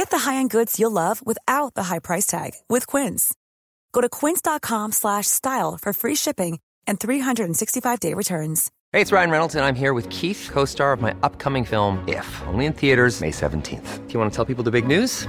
Get the high-end goods you'll love without the high price tag with Quince. Go to quince.com slash style for free shipping and 365-day returns. Hey, it's Ryan Reynolds, and I'm here with Keith, co-star of my upcoming film, If, only in theaters May 17th. Do you want to tell people the big news?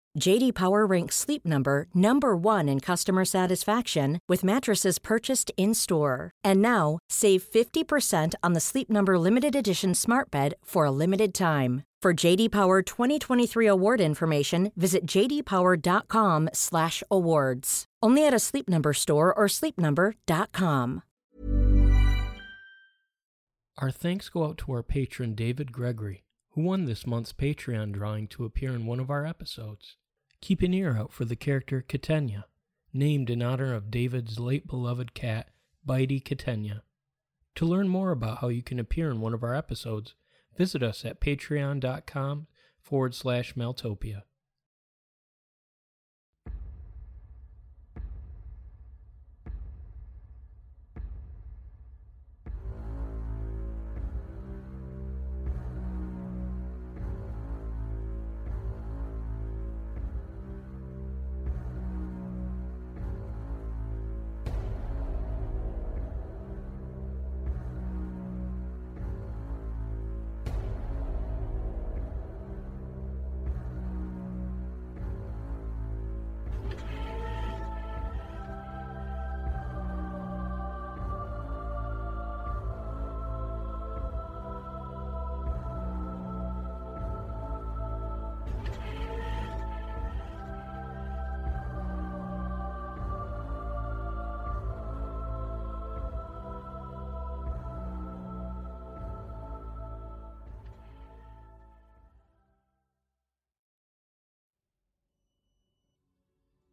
JD Power ranks Sleep Number number 1 in customer satisfaction with mattresses purchased in-store. And now, save 50% on the Sleep Number limited edition Smart Bed for a limited time. For JD Power 2023 award information, visit jdpower.com/awards. Only at a Sleep Number store or sleepnumber.com. Our thanks go out to our patron David Gregory, who won this month's Patreon drawing to appear in one of our episodes. Keep an ear out for the character Catenia, named in honor of David's late beloved cat, Bitey Catenia. To learn more about how you can appear in one of our episodes, visit us at patreon.com forward slash Meltopia.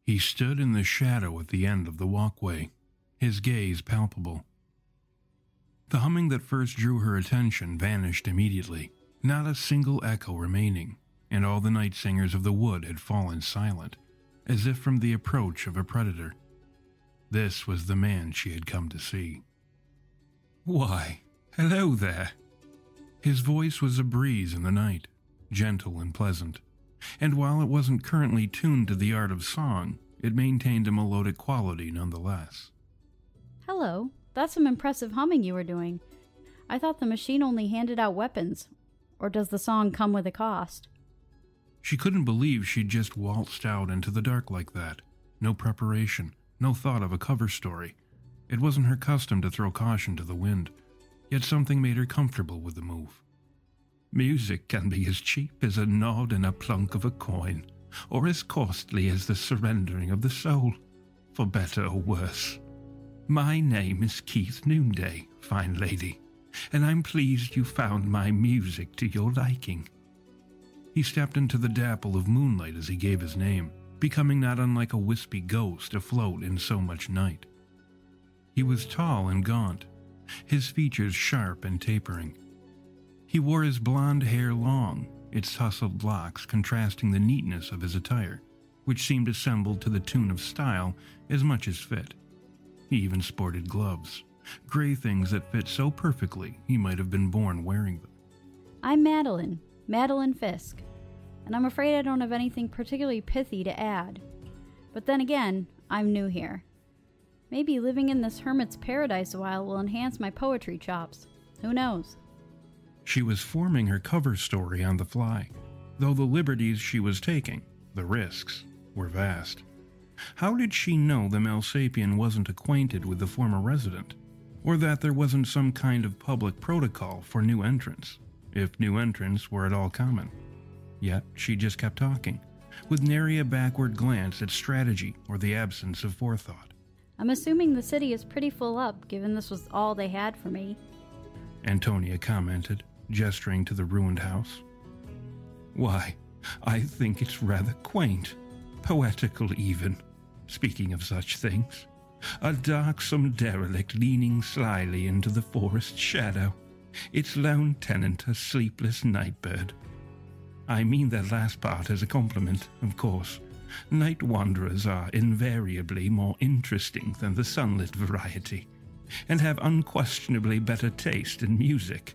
He stood in the shadow at the end of the walkway, his gaze palpable. The humming that first drew her attention vanished immediately, not a single echo remaining, and all the night singers of the wood had fallen silent, as if from the approach of a predator. This was the man she had come to see. Why, hello there. His voice was a breeze in the night, gentle and pleasant, and while it wasn't currently tuned to the art of song, it maintained a melodic quality nonetheless. Hello, that's some impressive humming you were doing. I thought the machine only handed out weapons. Or does the song come with a cost? She couldn't believe she'd just waltzed out into the dark like that. No preparation, no thought of a cover story. It wasn't her custom to throw caution to the wind, yet something made her comfortable with the move. Music can be as cheap as a nod and a plunk of a coin, or as costly as the surrendering of the soul, for better or worse. My name is Keith Noonday, fine lady, and I'm pleased you found my music to your liking. He stepped into the dapple of moonlight as he gave his name, becoming not unlike a wispy ghost afloat in so much night. He was tall and gaunt, his features sharp and tapering. He wore his blond hair long, its tousled locks contrasting the neatness of his attire, which seemed assembled to the tune of style as much as fit. He even sported gloves, gray things that fit so perfectly he might have been born wearing them. I'm Madeline, Madeline Fisk, and I'm afraid I don't have anything particularly pithy to add. But then again, I'm new here. Maybe living in this hermit's paradise a while will enhance my poetry chops. Who knows? She was forming her cover story on the fly, though the liberties she was taking, the risks, were vast. How did she know the Melsapien wasn't acquainted with the former resident? Or that there wasn't some kind of public protocol for new entrants, if new entrants were at all common? Yet she just kept talking, with nary a backward glance at strategy or the absence of forethought. I'm assuming the city is pretty full up, given this was all they had for me. Antonia commented, gesturing to the ruined house. Why, I think it's rather quaint, poetical even. Speaking of such things, a darksome derelict leaning slyly into the forest shadow, its lone tenant a sleepless nightbird. I mean that last part as a compliment, of course. Night wanderers are invariably more interesting than the sunlit variety, and have unquestionably better taste in music,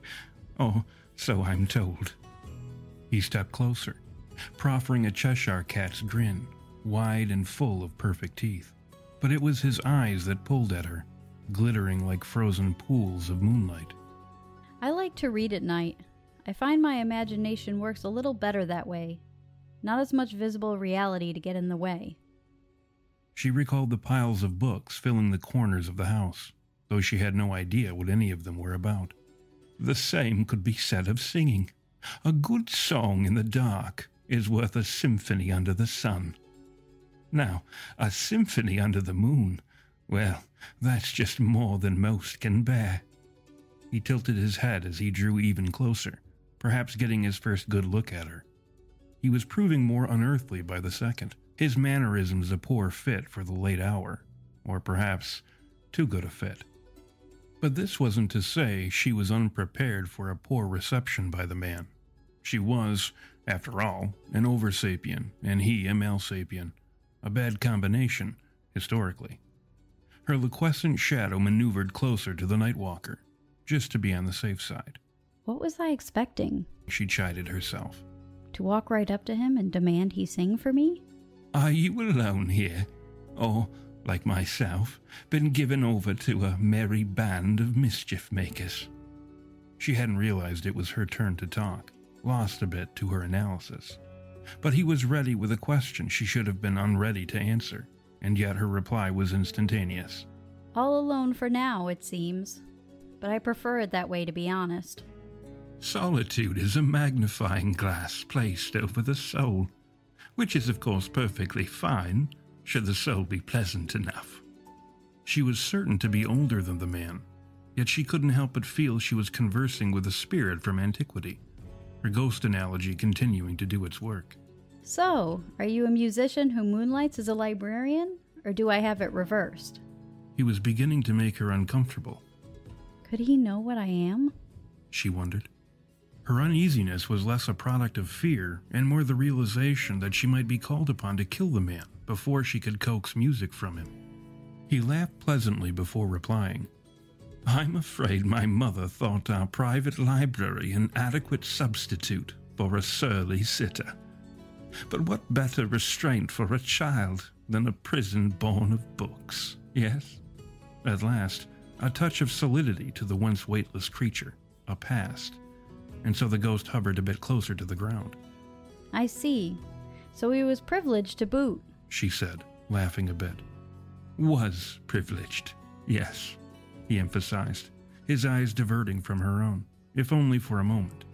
or so I'm told. He stepped closer, proffering a Cheshire cat's grin wide and full of perfect teeth. But it was his eyes that pulled at her, glittering like frozen pools of moonlight. I like to read at night. I find my imagination works a little better that way. Not as much visible reality to get in the way. She recalled the piles of books filling the corners of the house, though she had no idea what any of them were about. The same could be said of singing. A good song in the dark is worth a symphony under the sun. Now, a symphony under the moon, well, that's just more than most can bear. He tilted his head as he drew even closer, perhaps getting his first good look at her. He was proving more unearthly by the second, his mannerisms a poor fit for the late hour, or perhaps too good a fit. But this wasn't to say she was unprepared for a poor reception by the man. She was, after all, an oversapien, and he a malsapien, a bad combination, historically. Her liquescent shadow maneuvered closer to the Nightwalker, just to be on the safe side. What was I expecting? She chided herself. To walk right up to him and demand he sing for me? Are you alone here? Or, like myself, been given over to a merry band of mischief makers? She hadn't realized it was her turn to talk, lost a bit to her analysis. But he was ready with a question she should have been unready to answer, and yet her reply was instantaneous. All alone for now, it seems. But I prefer it that way, to be honest. Solitude is a magnifying glass placed over the soul, which is, of course, perfectly fine, should the soul be pleasant enough. She was certain to be older than the man, yet she couldn't help but feel she was conversing with a spirit from antiquity her ghost analogy continuing to do its work. So, are you a musician who moonlights as a librarian, or do I have it reversed? He was beginning to make her uncomfortable. Could he know what I am? She wondered. Her uneasiness was less a product of fear and more the realization that she might be called upon to kill the man before she could coax music from him. He laughed pleasantly before replying. I'm afraid my mother thought our private library an adequate substitute for a surly sitter. But what better restraint for a child than a prison born of books, yes? At last, a touch of solidity to the once weightless creature, a past, and so the ghost hovered a bit closer to the ground. I see. So he was privileged to boot, she said, laughing a bit. Was privileged, yes, he emphasized, his eyes diverting from her own, if only for a moment.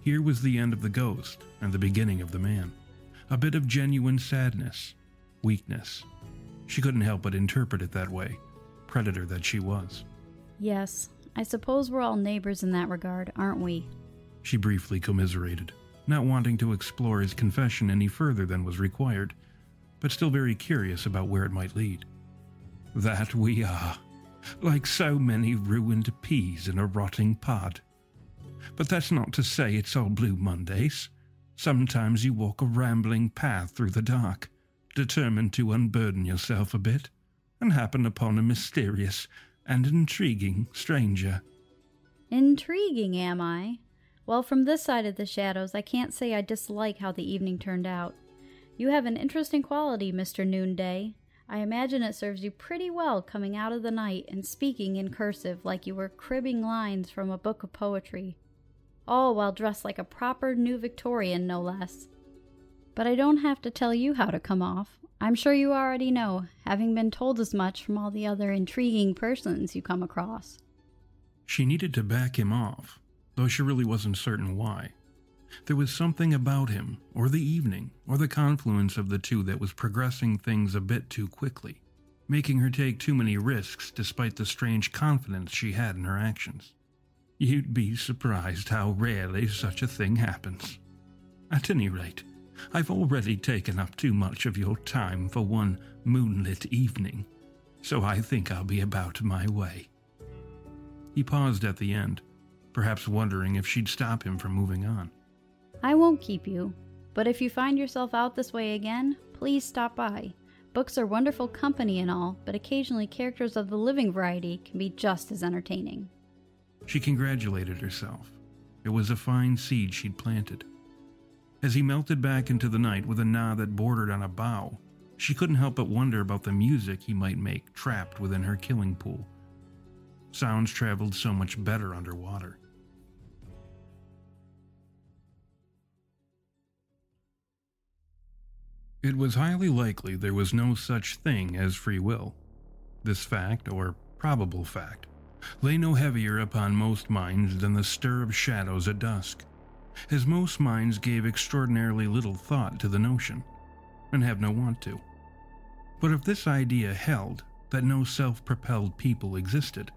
Here was the end of the ghost and the beginning of the man. A bit of genuine sadness, weakness. She couldn't help but interpret it that way, predator that she was. Yes, I suppose we're all neighbors in that regard, aren't we? She briefly commiserated, not wanting to explore his confession any further than was required, but still very curious about where it might lead. That we are, like so many ruined peas in a rotting pod. But that's not to say it's all Blue Mondays. Sometimes you walk a rambling path through the dark, determined to unburden yourself a bit, and happen upon a mysterious and intriguing stranger. Intriguing, am I? Well, from this side of the shadows, I can't say I dislike how the evening turned out. You have an interesting quality, Mr. Noonday. I imagine it serves you pretty well coming out of the night and speaking in cursive like you were cribbing lines from a book of poetry all while dressed like a proper new Victorian, no less. But I don't have to tell you how to come off. I'm sure you already know, having been told as much from all the other intriguing persons you come across. She needed to back him off, though she really wasn't certain why. There was something about him, or the evening, or the confluence of the two that was progressing things a bit too quickly, making her take too many risks despite the strange confidence she had in her actions. You'd be surprised how rarely such a thing happens. At any rate, I've already taken up too much of your time for one moonlit evening, so I think I'll be about my way. He paused at the end, perhaps wondering if she'd stop him from moving on. I won't keep you, but if you find yourself out this way again, please stop by. Books are wonderful company and all, but occasionally characters of the living variety can be just as entertaining. She congratulated herself. It was a fine seed she'd planted. As he melted back into the night with a nod that bordered on a bow, she couldn't help but wonder about the music he might make trapped within her killing pool. Sounds traveled so much better underwater. It was highly likely there was no such thing as free will. This fact, or probable fact, lay no heavier upon most minds than the stir of shadows at dusk, as most minds gave extraordinarily little thought to the notion, and have no want to. But if this idea held that no self propelled people existed,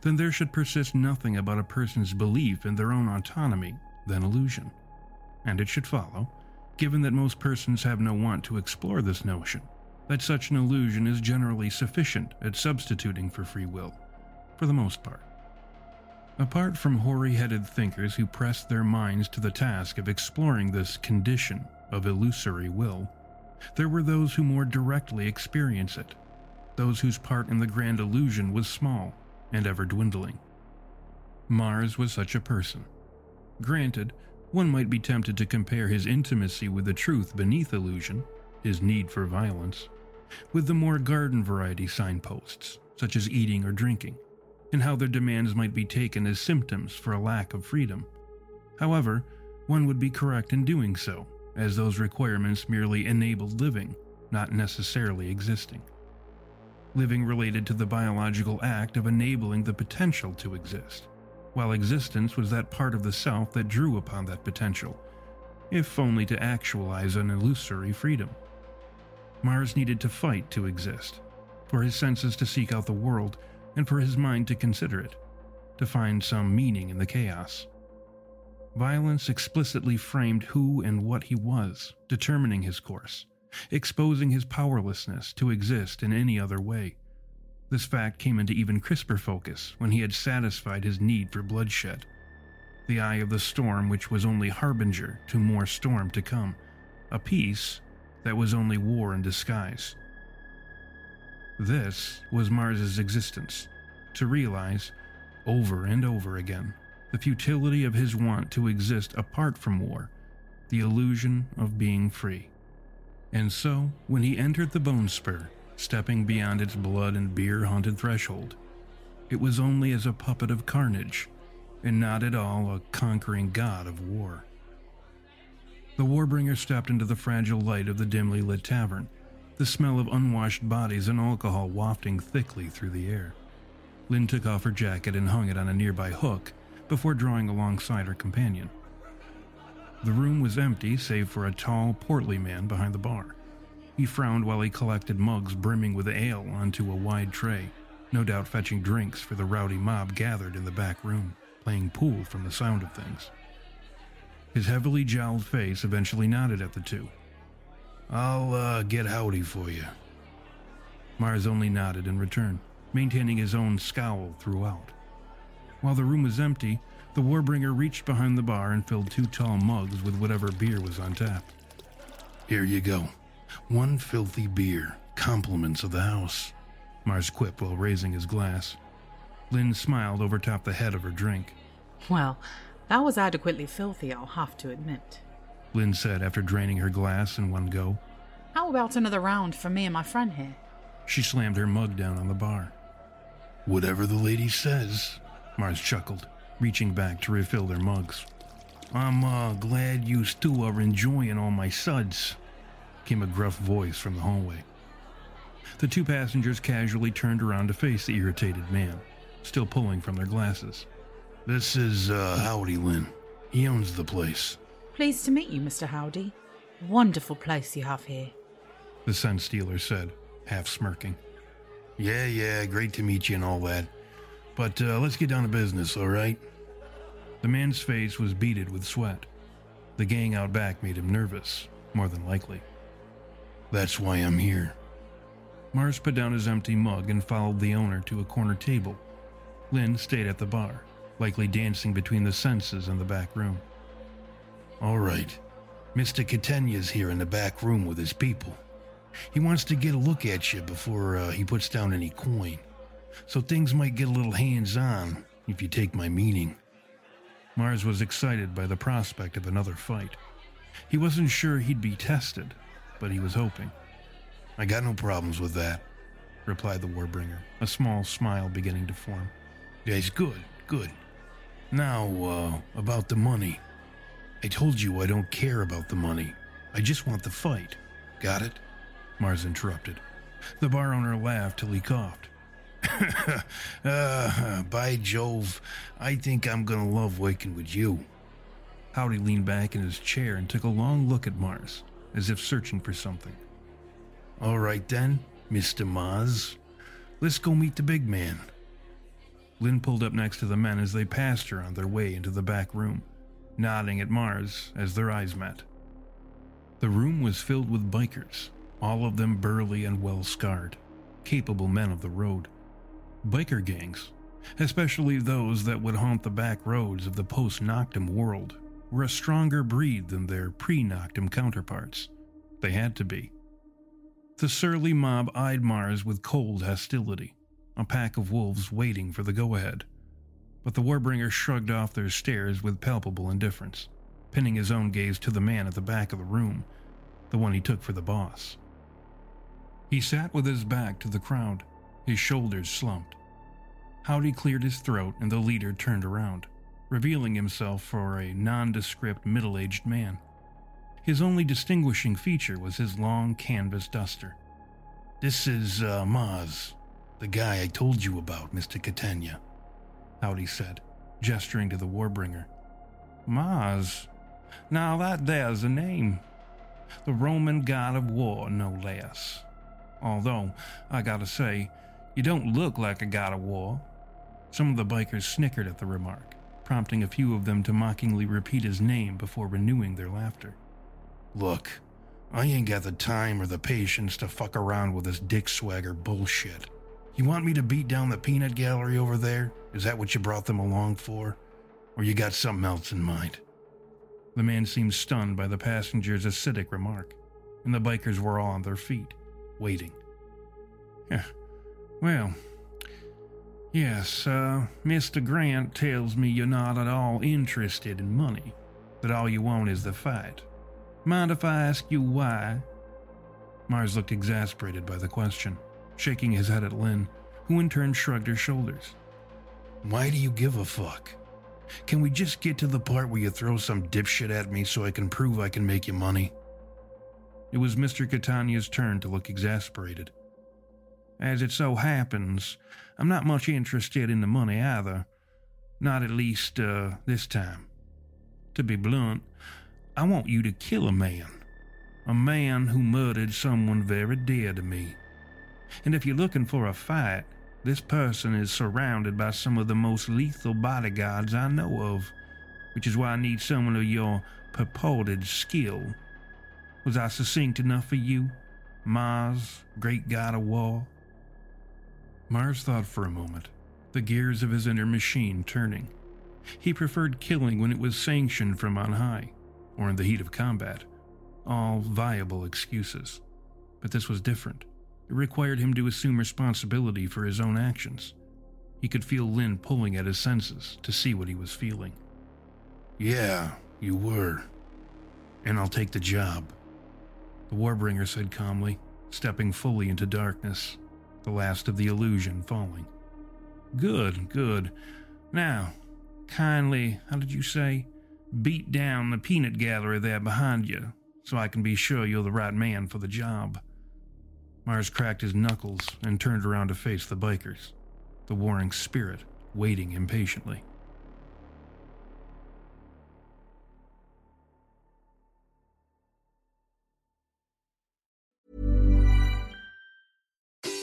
then there should persist nothing about a person's belief in their own autonomy than illusion. And it should follow, given that most persons have no want to explore this notion, that such an illusion is generally sufficient at substituting for free will for the most part. Apart from hoary headed thinkers who pressed their minds to the task of exploring this condition of illusory will, there were those who more directly experience it, those whose part in the grand illusion was small and ever dwindling. Mars was such a person. Granted, one might be tempted to compare his intimacy with the truth beneath illusion, his need for violence, with the more garden variety signposts, such as eating or drinking, and how their demands might be taken as symptoms for a lack of freedom. However, one would be correct in doing so, as those requirements merely enabled living, not necessarily existing. Living related to the biological act of enabling the potential to exist, while existence was that part of the self that drew upon that potential, if only to actualize an illusory freedom. Mars needed to fight to exist, for his senses to seek out the world and for his mind to consider it, to find some meaning in the chaos. Violence explicitly framed who and what he was, determining his course, exposing his powerlessness to exist in any other way. This fact came into even crisper focus when he had satisfied his need for bloodshed. The eye of the storm, which was only harbinger to more storm to come, a peace that was only war in disguise. This was Mars's existence, to realize, over and over again, the futility of his want to exist apart from war, the illusion of being free. And so, when he entered the Bone Spur, stepping beyond its blood and beer haunted threshold. It was only as a puppet of carnage, and not at all a conquering god of war. The Warbringer stepped into the fragile light of the dimly lit tavern, the smell of unwashed bodies and alcohol wafting thickly through the air. Lynn took off her jacket and hung it on a nearby hook before drawing alongside her companion. The room was empty save for a tall, portly man behind the bar. He frowned while he collected mugs brimming with ale onto a wide tray, no doubt fetching drinks for the rowdy mob gathered in the back room, playing pool from the sound of things. His heavily jowled face eventually nodded at the two. I'll uh, get howdy for you. Mars only nodded in return, maintaining his own scowl throughout. While the room was empty, the Warbringer reached behind the bar and filled two tall mugs with whatever beer was on tap. Here you go. One filthy beer, compliments of the house, Mars quipped while raising his glass. Lynn smiled over top the head of her drink. Well, that was adequately filthy, I'll have to admit. Lynn said after draining her glass in one go. How about another round for me and my friend here? She slammed her mug down on the bar. Whatever the lady says, Mars chuckled, reaching back to refill their mugs. I'm uh, glad you two are enjoying all my suds came a gruff voice from the hallway. The two passengers casually turned around to face the irritated man, still pulling from their glasses. This is, uh, Howdy Lynn. He owns the place. Pleased to meet you, Mr. Howdy. Wonderful place you have here. The sun stealer said, half smirking. Yeah, yeah, great to meet you and all that. But uh, let's get down to business, all right? The man's face was beaded with sweat. The gang out back made him nervous, more than likely. That's why I'm here. Mars put down his empty mug and followed the owner to a corner table. Lynn stayed at the bar, likely dancing between the senses in the back room. All right. Mr. Catenia's here in the back room with his people. He wants to get a look at you before uh, he puts down any coin. So things might get a little hands on, if you take my meaning. Mars was excited by the prospect of another fight. He wasn't sure he'd be tested, but he was hoping. I got no problems with that, replied the Warbringer, a small smile beginning to form. Yes, good, good. Now, uh, about the money. I told you I don't care about the money. I just want the fight. Got it? Mars interrupted. The bar owner laughed till he coughed. uh, by Jove, I think I'm gonna love working with you. Howdy leaned back in his chair and took a long look at Mars as if searching for something. All right then, Mr. Mars. Let's go meet the big man. Lynn pulled up next to the men as they passed her on their way into the back room, nodding at Mars as their eyes met. The room was filled with bikers, all of them burly and well scarred, capable men of the road. Biker gangs, especially those that would haunt the back roads of the post Noctum world, were a stronger breed than their pre Noctum counterparts. They had to be. The surly mob eyed Mars with cold hostility, a pack of wolves waiting for the go ahead. But the Warbringer shrugged off their stares with palpable indifference, pinning his own gaze to the man at the back of the room, the one he took for the boss. He sat with his back to the crowd, his shoulders slumped. Howdy cleared his throat and the leader turned around revealing himself for a nondescript middle aged man. His only distinguishing feature was his long canvas duster. This is uh, Mars, the guy I told you about, Mr. Catenia, Howdy said, gesturing to the Warbringer. Mars? Now that there's a name. The Roman god of war, no less. Although, I gotta say, you don't look like a god of war. Some of the bikers snickered at the remark prompting a few of them to mockingly repeat his name before renewing their laughter. Look, I ain't got the time or the patience to fuck around with this dick swagger bullshit. You want me to beat down the peanut gallery over there? Is that what you brought them along for? Or you got something else in mind? The man seemed stunned by the passenger's acidic remark, and the bikers were all on their feet, waiting. Yeah, well, yes, uh, Mr. Grant tells me you're not at all interested in money, that all you want is the fight. Mind if I ask you why? Mars looked exasperated by the question, shaking his head at Lynn, who in turn shrugged her shoulders. Why do you give a fuck? Can we just get to the part where you throw some dipshit at me so I can prove I can make you money? It was Mr. Catenia's turn to look exasperated. As it so happens, I'm not much interested in the money either. Not at least, uh, this time. To be blunt, I want you to kill a man. A man who murdered someone very dear to me. And if you're looking for a fight, this person is surrounded by some of the most lethal bodyguards I know of, which is why I need someone of your purported skill. Was I succinct enough for you, Mars, great god of war? Mars thought for a moment, the gears of his inner machine turning. He preferred killing when it was sanctioned from on high, or in the heat of combat, all viable excuses. But this was different. It required him to assume responsibility for his own actions. He could feel Lynn pulling at his senses to see what he was feeling. Yeah, you were. And I'll take the job. The Warbringer said calmly, stepping fully into darkness, the last of the illusion falling. Good, good. Now, kindly, how did you say? Beat down the peanut gallery there behind you, so I can be sure you're the right man for the job. Mars cracked his knuckles and turned around to face the bikers, the warring spirit waiting impatiently.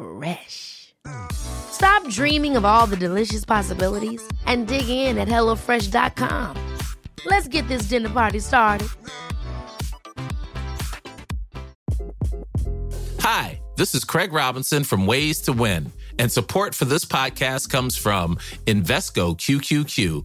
Fresh. Stop dreaming of all the delicious possibilities and dig in at HelloFresh.com. Let's get this dinner party started. Hi, this is Craig Robinson from Ways to Win, and support for this podcast comes from Invesco QQQ